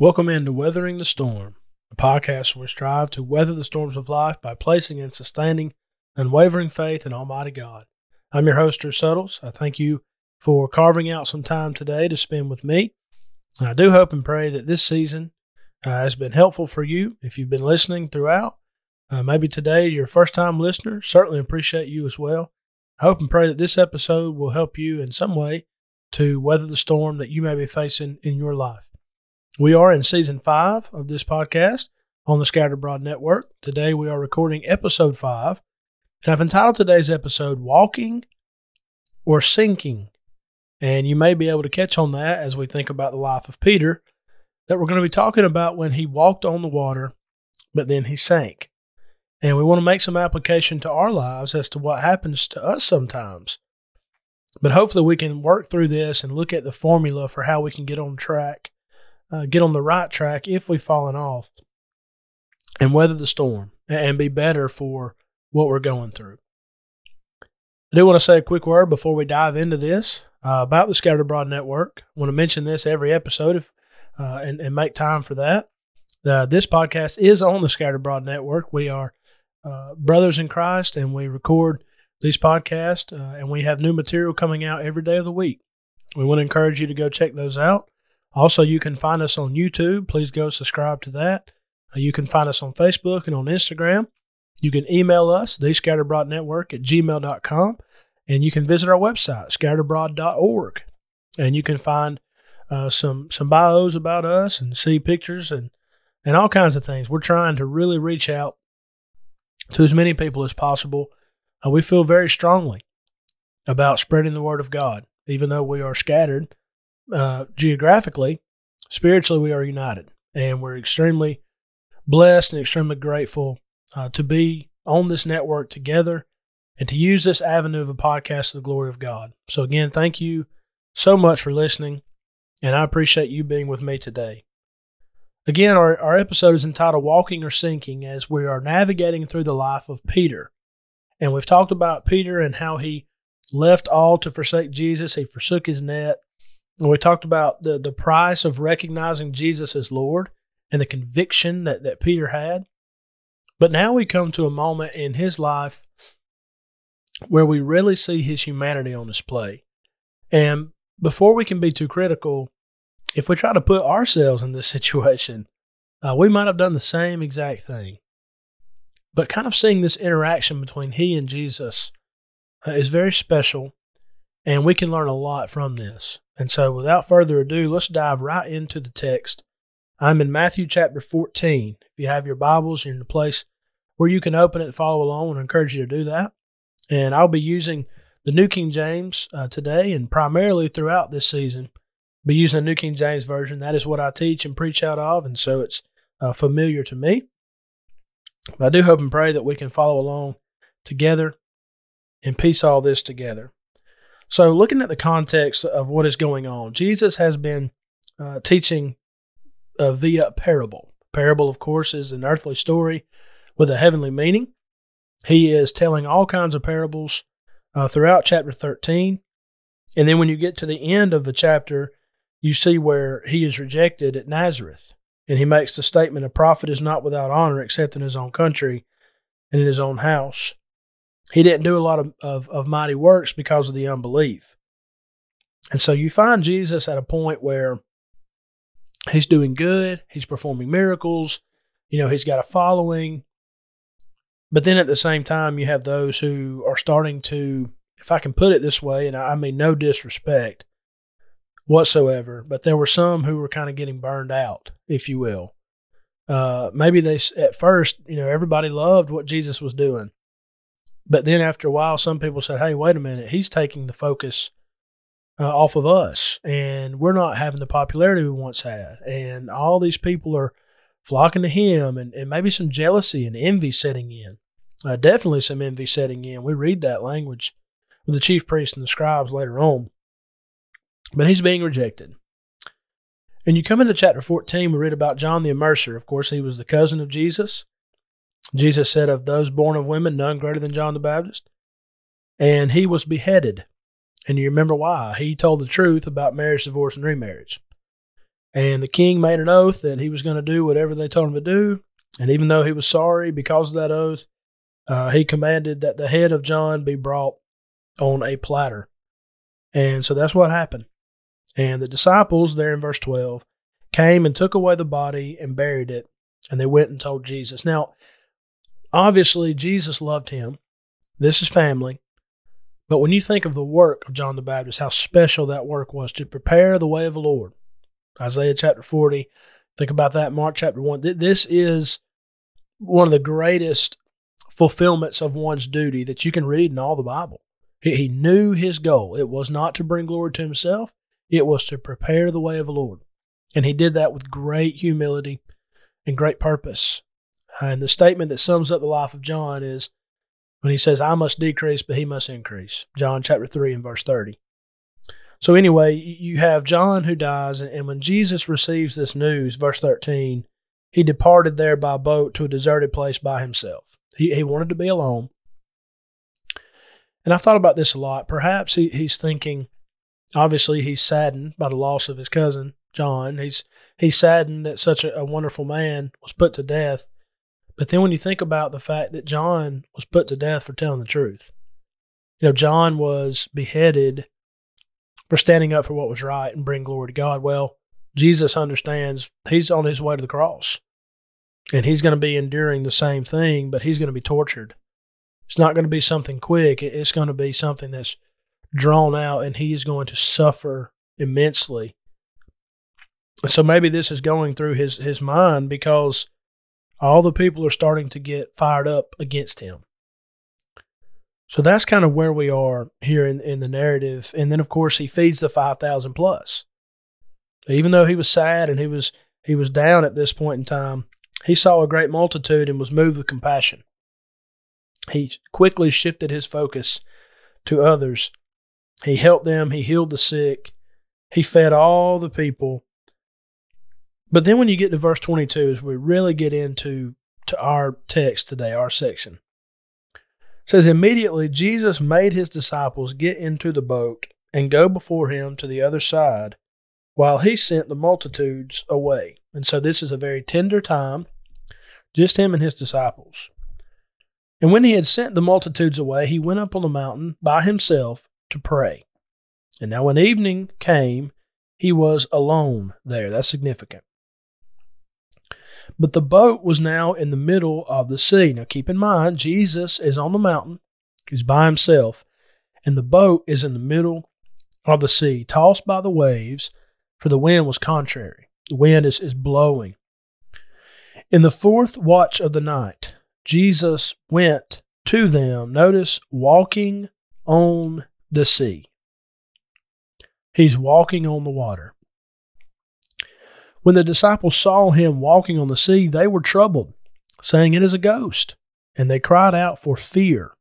Welcome into Weathering the Storm, a podcast where we strive to weather the storms of life by placing and sustaining unwavering faith in Almighty God. I'm your host, Drew Suttles. I thank you for carving out some time today to spend with me. I do hope and pray that this season uh, has been helpful for you. If you've been listening throughout, uh, maybe today you're a first time listener, certainly appreciate you as well. I hope and pray that this episode will help you in some way to weather the storm that you may be facing in your life. We are in season five of this podcast on the Scattered Abroad Network. Today we are recording episode five, and I've entitled today's episode Walking or Sinking. And you may be able to catch on that as we think about the life of Peter, that we're going to be talking about when he walked on the water, but then he sank. And we want to make some application to our lives as to what happens to us sometimes. But hopefully, we can work through this and look at the formula for how we can get on track uh, get on the right track if we've fallen off and weather the storm and be better for what we're going through. I do want to say a quick word before we dive into this uh, about the Scattered Abroad Network. I want to mention this every episode if, uh, and, and make time for that. Uh, this podcast is on the Scattered Abroad Network. We are uh, brothers in Christ and we record these podcasts uh, and we have new material coming out every day of the week. We want to encourage you to go check those out. Also, you can find us on YouTube. Please go subscribe to that. Uh, you can find us on Facebook and on Instagram. You can email us, thescatteredabroadnetwork at gmail.com. And you can visit our website, scatteredabroad.org. And you can find uh, some some bios about us and see pictures and, and all kinds of things. We're trying to really reach out to as many people as possible. Uh, we feel very strongly about spreading the word of God, even though we are scattered uh, geographically, spiritually, we are united. And we're extremely blessed and extremely grateful uh, to be on this network together and to use this avenue of a podcast to the glory of God. So, again, thank you so much for listening, and I appreciate you being with me today. Again, our, our episode is entitled Walking or Sinking as we are navigating through the life of Peter. And we've talked about Peter and how he left all to forsake Jesus. He forsook his net. We talked about the, the price of recognizing Jesus as Lord and the conviction that, that Peter had. But now we come to a moment in his life where we really see his humanity on display. And before we can be too critical, if we try to put ourselves in this situation, uh, we might have done the same exact thing. But kind of seeing this interaction between he and Jesus uh, is very special, and we can learn a lot from this. And so, without further ado, let's dive right into the text. I'm in Matthew chapter 14. If you have your Bibles, you're in the place where you can open it and follow along. I encourage you to do that. And I'll be using the New King James uh, today and primarily throughout this season. Be using the New King James Version. That is what I teach and preach out of, and so it's uh, familiar to me. But I do hope and pray that we can follow along together and piece all this together. So, looking at the context of what is going on, Jesus has been uh, teaching uh, via parable. Parable, of course, is an earthly story with a heavenly meaning. He is telling all kinds of parables uh, throughout chapter 13. And then when you get to the end of the chapter, you see where he is rejected at Nazareth. And he makes the statement a prophet is not without honor except in his own country and in his own house he didn't do a lot of, of, of mighty works because of the unbelief. And so you find Jesus at a point where he's doing good, he's performing miracles, you know, he's got a following. But then at the same time, you have those who are starting to, if I can put it this way, and I mean no disrespect whatsoever, but there were some who were kind of getting burned out, if you will. Uh, maybe they, at first, you know, everybody loved what Jesus was doing. But then after a while, some people said, hey, wait a minute, he's taking the focus uh, off of us, and we're not having the popularity we once had. And all these people are flocking to him, and, and maybe some jealousy and envy setting in. Uh, definitely some envy setting in. We read that language with the chief priests and the scribes later on. But he's being rejected. And you come into chapter 14, we read about John the Immerser. Of course, he was the cousin of Jesus. Jesus said, Of those born of women, none greater than John the Baptist. And he was beheaded. And you remember why? He told the truth about marriage, divorce, and remarriage. And the king made an oath that he was going to do whatever they told him to do. And even though he was sorry because of that oath, uh, he commanded that the head of John be brought on a platter. And so that's what happened. And the disciples, there in verse 12, came and took away the body and buried it. And they went and told Jesus. Now, obviously, Jesus loved him. This is family. But when you think of the work of John the Baptist, how special that work was to prepare the way of the Lord, Isaiah chapter 40, think about that, Mark chapter 1. This is one of the greatest fulfillments of one's duty that you can read in all the Bible. He knew his goal. It was not to bring glory to himself, it was to prepare the way of the Lord. And he did that with great humility and great purpose. Uh, and the statement that sums up the life of John is when he says, I must decrease, but he must increase. John chapter 3 and verse 30. So, anyway, you have John who dies, and when Jesus receives this news, verse 13, he departed there by boat to a deserted place by himself. He, he wanted to be alone. And I've thought about this a lot. Perhaps he, he's thinking, obviously, he's saddened by the loss of his cousin, John. He's, he's saddened that such a, a wonderful man was put to death. But then when you think about the fact that John was put to death for telling the truth, you know, John was beheaded for standing up for what was right and bring glory to God. Well, Jesus understands he's on his way to the cross and he's going to be enduring the same thing, but he's going to be tortured. It's not going to be something quick. It's going to be something that's drawn out and he is going to suffer immensely. So maybe this is going through his, his mind because all the people are starting to get fired up against him. So that's kind of where we are here in, in the narrative. And then of course he feeds the five thousand plus. Even though he was sad and he was he was down at this point in time, he saw a great multitude and was moved with compassion. He quickly shifted his focus to others. He helped them, he healed the sick, he fed all the people but then when you get to verse 22, as we really get into to our text today, our section, says immediately Jesus made his disciples get into the boat and go before him to the other side while he sent the multitudes away. And so this is a very tender time, just him and his disciples. And when he had sent the multitudes away, he went up on the mountain by himself to pray. And now when evening came, he was alone there. That's significant. But the boat was now in the middle of the sea. Now keep in mind, Jesus is on the mountain, he's by himself, and the boat is in the middle of the sea, tossed by the waves, for the wind was contrary. The wind is, is blowing. In the fourth watch of the night, Jesus went to them, notice, walking on the sea. He's walking on the water. When the disciples saw him walking on the sea, they were troubled, saying, It is a ghost. And they cried out for fear.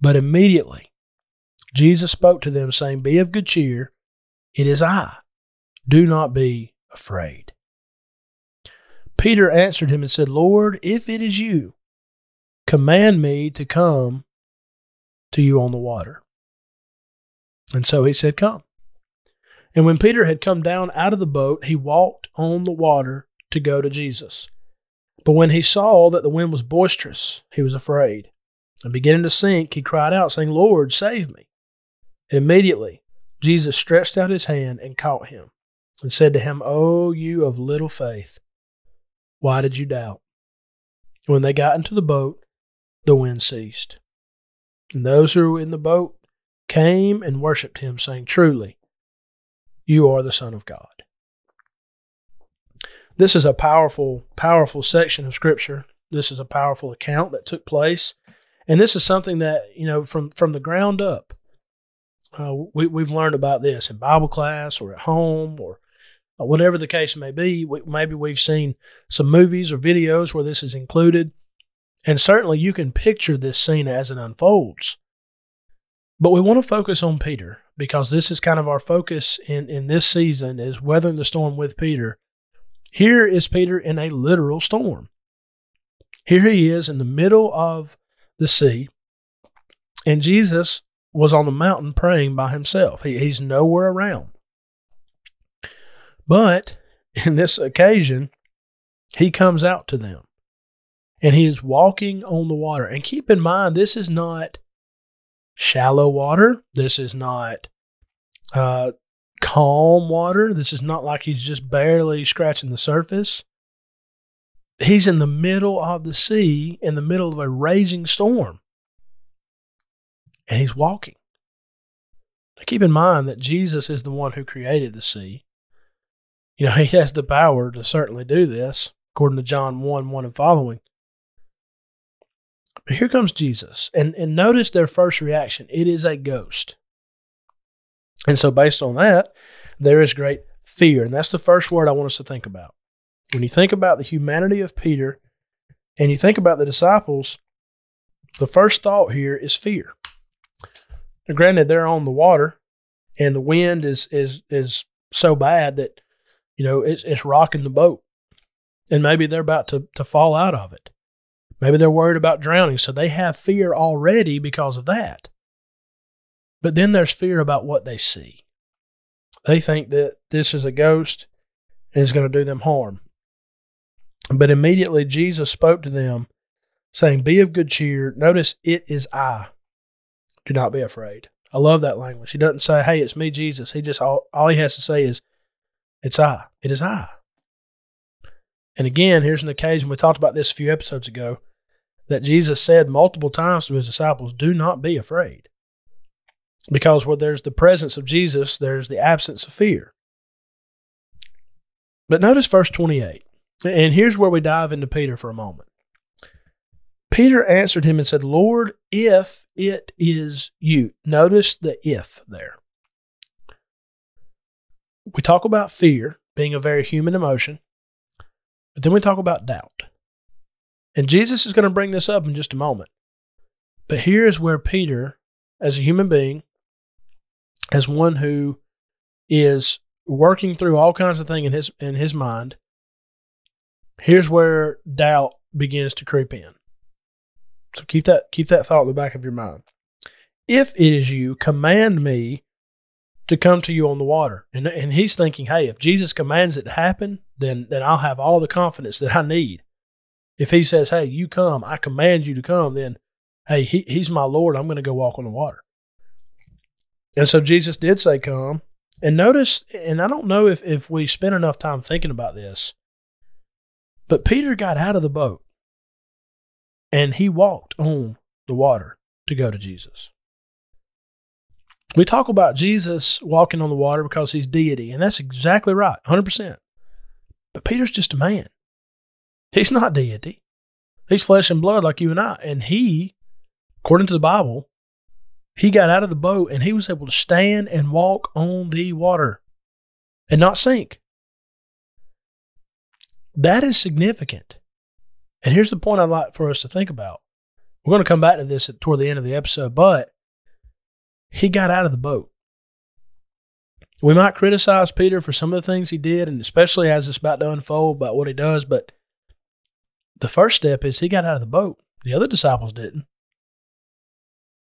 But immediately Jesus spoke to them, saying, Be of good cheer, it is I. Do not be afraid. Peter answered him and said, Lord, if it is you, command me to come to you on the water. And so he said, Come. And when Peter had come down out of the boat, he walked on the water to go to Jesus. But when he saw that the wind was boisterous, he was afraid. And beginning to sink, he cried out, saying, Lord, save me. And immediately Jesus stretched out his hand and caught him, and said to him, O you of little faith, why did you doubt? And when they got into the boat, the wind ceased. And those who were in the boat came and worshipped him, saying, Truly, you are the Son of God. This is a powerful, powerful section of Scripture. This is a powerful account that took place. And this is something that, you know, from, from the ground up, uh, we, we've learned about this in Bible class or at home or whatever the case may be. We, maybe we've seen some movies or videos where this is included. And certainly you can picture this scene as it unfolds. But we want to focus on Peter because this is kind of our focus in, in this season is weathering the storm with Peter. Here is Peter in a literal storm. Here he is in the middle of the sea, and Jesus was on the mountain praying by himself. He, he's nowhere around. But in this occasion, he comes out to them and he is walking on the water. And keep in mind, this is not shallow water. This is not uh, calm water. This is not like he's just barely scratching the surface. He's in the middle of the sea, in the middle of a raging storm, and he's walking. Now, keep in mind that Jesus is the one who created the sea. You know, he has the power to certainly do this, according to John 1 1 and following. Here comes Jesus. And, and notice their first reaction it is a ghost. And so, based on that, there is great fear. And that's the first word I want us to think about. When you think about the humanity of Peter and you think about the disciples, the first thought here is fear. Now, granted, they're on the water and the wind is, is, is so bad that, you know, it's, it's rocking the boat. And maybe they're about to, to fall out of it. Maybe they're worried about drowning, so they have fear already because of that. But then there's fear about what they see. They think that this is a ghost and is going to do them harm. But immediately Jesus spoke to them, saying, Be of good cheer. Notice it is I. Do not be afraid. I love that language. He doesn't say, Hey, it's me, Jesus. He just, all, all he has to say is, It's I. It is I. And again, here's an occasion, we talked about this a few episodes ago that Jesus said multiple times to his disciples, Do not be afraid. Because where there's the presence of Jesus, there's the absence of fear. But notice verse 28. And here's where we dive into Peter for a moment. Peter answered him and said, Lord, if it is you. Notice the if there. We talk about fear being a very human emotion, but then we talk about doubt. And Jesus is going to bring this up in just a moment. But here is where Peter, as a human being, as one who is working through all kinds of things in his in his mind, here's where doubt begins to creep in. So keep that keep that thought in the back of your mind. If it is you, command me to come to you on the water. And and he's thinking, hey, if Jesus commands it to happen, then then I'll have all the confidence that I need. If he says, Hey, you come, I command you to come, then, hey, he, he's my Lord. I'm going to go walk on the water. And so Jesus did say, Come. And notice, and I don't know if, if we spent enough time thinking about this, but Peter got out of the boat and he walked on the water to go to Jesus. We talk about Jesus walking on the water because he's deity, and that's exactly right, 100%. But Peter's just a man. He's not deity. He's flesh and blood like you and I. And he, according to the Bible, he got out of the boat and he was able to stand and walk on the water and not sink. That is significant. And here's the point I'd like for us to think about. We're going to come back to this toward the end of the episode, but he got out of the boat. We might criticize Peter for some of the things he did, and especially as it's about to unfold about what he does, but the first step is he got out of the boat. The other disciples didn't.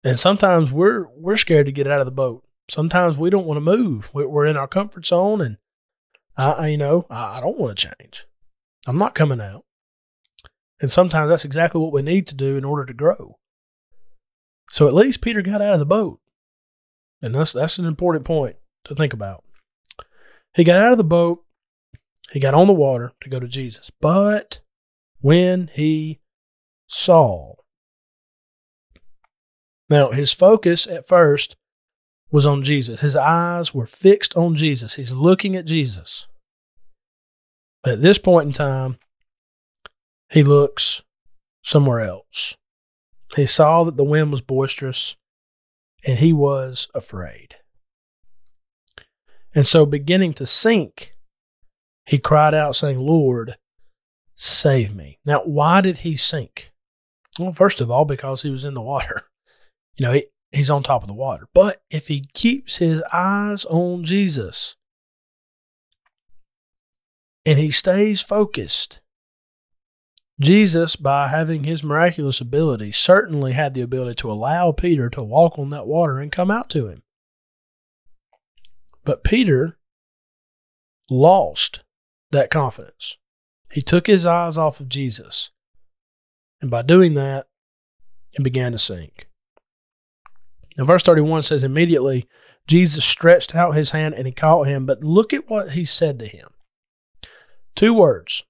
And sometimes we're we're scared to get out of the boat. Sometimes we don't want to move. We're in our comfort zone, and I, you know, I don't want to change. I'm not coming out. And sometimes that's exactly what we need to do in order to grow. So at least Peter got out of the boat, and that's that's an important point to think about. He got out of the boat. He got on the water to go to Jesus, but when he saw. Now, his focus at first was on Jesus. His eyes were fixed on Jesus. He's looking at Jesus. But at this point in time, he looks somewhere else. He saw that the wind was boisterous and he was afraid. And so, beginning to sink, he cried out, saying, Lord, save me. Now, why did he sink? Well, first of all, because he was in the water. You know, he, he's on top of the water. But if he keeps his eyes on Jesus and he stays focused, Jesus, by having his miraculous ability, certainly had the ability to allow Peter to walk on that water and come out to him. But Peter lost that confidence. He took his eyes off of Jesus. And by doing that, he began to sink. Now, verse 31 says, Immediately Jesus stretched out his hand and he caught him. But look at what he said to him. Two words.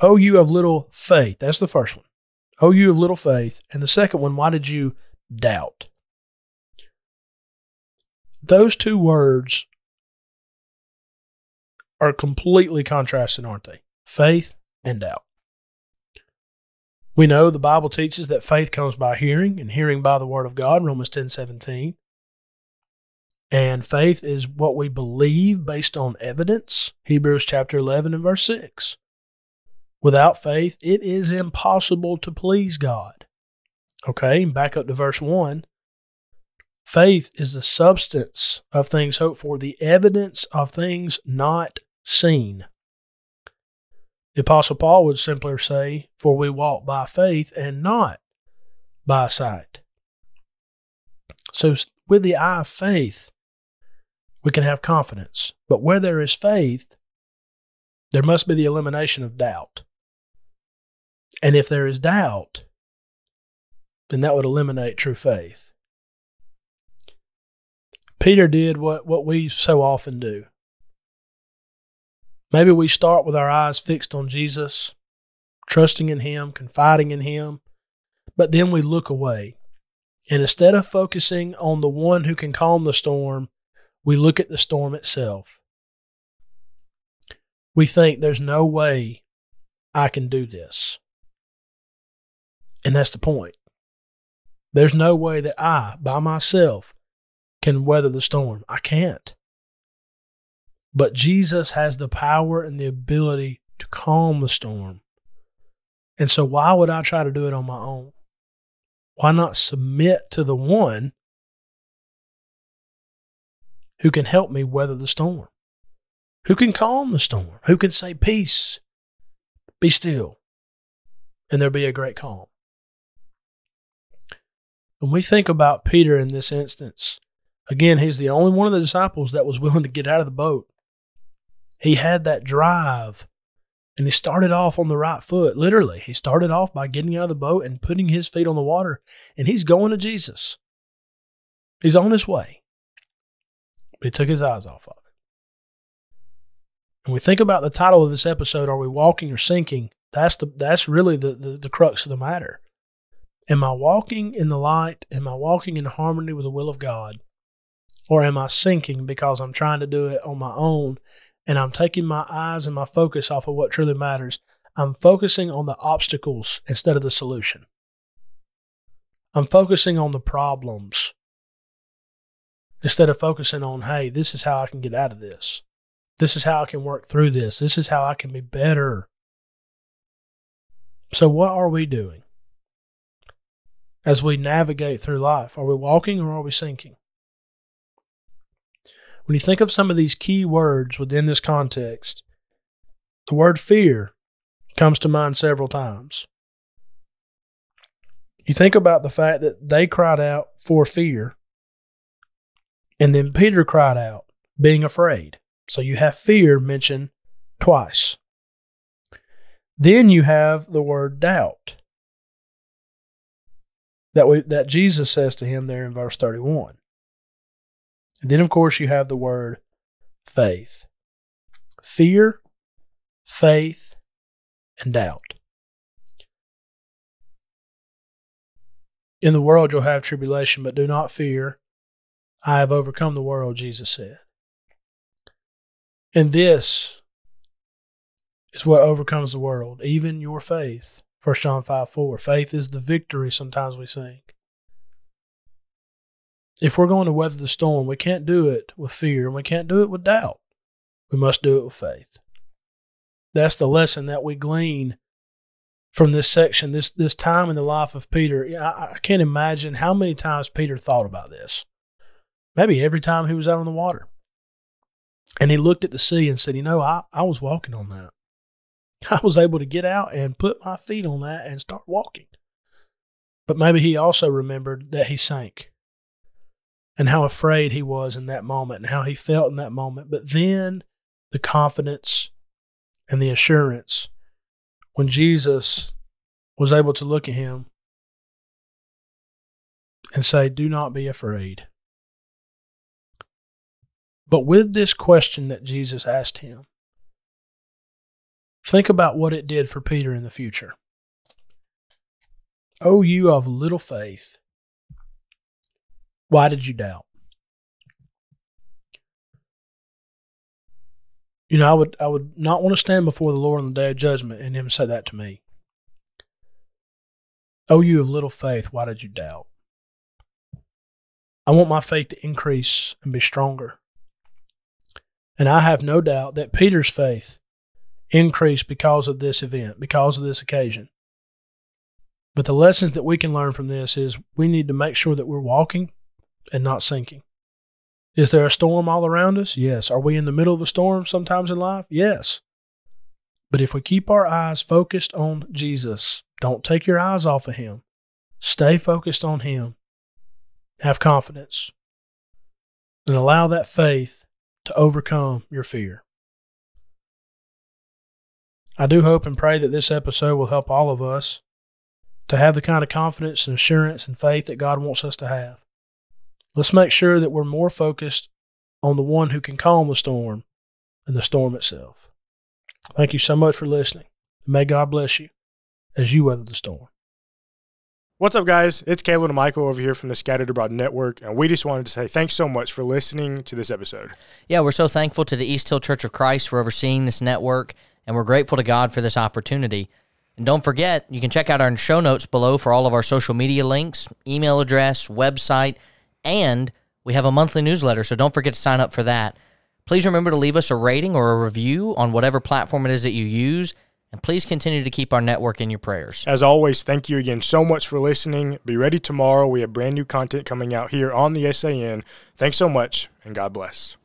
Oh, you of little faith. That's the first one. Oh, you of little faith. And the second one, why did you doubt? Those two words are completely contrasted, aren't they? Faith and doubt. We know the Bible teaches that faith comes by hearing, and hearing by the word of God, Romans 10 17. And faith is what we believe based on evidence, Hebrews chapter 11 and verse 6. Without faith, it is impossible to please God. Okay, back up to verse 1. Faith is the substance of things hoped for, the evidence of things not seen. The Apostle Paul would simply say, For we walk by faith and not by sight. So, with the eye of faith, we can have confidence. But where there is faith, there must be the elimination of doubt. And if there is doubt, then that would eliminate true faith. Peter did what, what we so often do. Maybe we start with our eyes fixed on Jesus, trusting in Him, confiding in Him, but then we look away. And instead of focusing on the one who can calm the storm, we look at the storm itself. We think there's no way I can do this. And that's the point. There's no way that I, by myself, can weather the storm. I can't. But Jesus has the power and the ability to calm the storm. And so, why would I try to do it on my own? Why not submit to the one who can help me weather the storm? Who can calm the storm? Who can say, Peace, be still, and there be a great calm? When we think about Peter in this instance, again, he's the only one of the disciples that was willing to get out of the boat he had that drive and he started off on the right foot. Literally, he started off by getting out of the boat and putting his feet on the water, and he's going to Jesus. He's on his way. But he took his eyes off of it. And we think about the title of this episode, Are We Walking or Sinking? That's the that's really the, the, the crux of the matter. Am I walking in the light? Am I walking in harmony with the will of God? Or am I sinking because I'm trying to do it on my own and I'm taking my eyes and my focus off of what truly matters. I'm focusing on the obstacles instead of the solution. I'm focusing on the problems instead of focusing on, hey, this is how I can get out of this. This is how I can work through this. This is how I can be better. So, what are we doing as we navigate through life? Are we walking or are we sinking? When you think of some of these key words within this context, the word fear comes to mind several times. You think about the fact that they cried out for fear, and then Peter cried out, being afraid. So you have fear mentioned twice. Then you have the word doubt that we, that Jesus says to him there in verse 31. And then, of course, you have the word faith. Fear, faith, and doubt. In the world you'll have tribulation, but do not fear. I have overcome the world, Jesus said. And this is what overcomes the world, even your faith. 1 John 5 4. Faith is the victory, sometimes we sing if we're going to weather the storm, we can't do it with fear and we can't do it with doubt. We must do it with faith. That's the lesson that we glean from this section, this this time in the life of Peter. I, I can't imagine how many times Peter thought about this. Maybe every time he was out on the water. And he looked at the sea and said, You know, I, I was walking on that. I was able to get out and put my feet on that and start walking. But maybe he also remembered that he sank and how afraid he was in that moment and how he felt in that moment. But then the confidence and the assurance when Jesus was able to look at him and say, Do not be afraid. But with this question that Jesus asked him, think about what it did for Peter in the future. Oh, you of little faith, why did you doubt? You know, I would I would not want to stand before the Lord on the day of judgment and him say that to me. Oh, you of little faith, why did you doubt? I want my faith to increase and be stronger. And I have no doubt that Peter's faith increased because of this event, because of this occasion. But the lessons that we can learn from this is we need to make sure that we're walking and not sinking. Is there a storm all around us? Yes. Are we in the middle of a storm sometimes in life? Yes. But if we keep our eyes focused on Jesus, don't take your eyes off of Him. Stay focused on Him. Have confidence. And allow that faith to overcome your fear. I do hope and pray that this episode will help all of us to have the kind of confidence and assurance and faith that God wants us to have. Let's make sure that we're more focused on the one who can calm the storm and the storm itself. Thank you so much for listening. May God bless you as you weather the storm. What's up, guys? It's Caleb and Michael over here from the Scattered Abroad Network, and we just wanted to say thanks so much for listening to this episode. Yeah, we're so thankful to the East Hill Church of Christ for overseeing this network, and we're grateful to God for this opportunity. And don't forget, you can check out our show notes below for all of our social media links, email address, website, and we have a monthly newsletter, so don't forget to sign up for that. Please remember to leave us a rating or a review on whatever platform it is that you use and please continue to keep our network in your prayers. As always, thank you again so much for listening. Be ready tomorrow. We have brand new content coming out here on the SAN. Thanks so much, and God bless.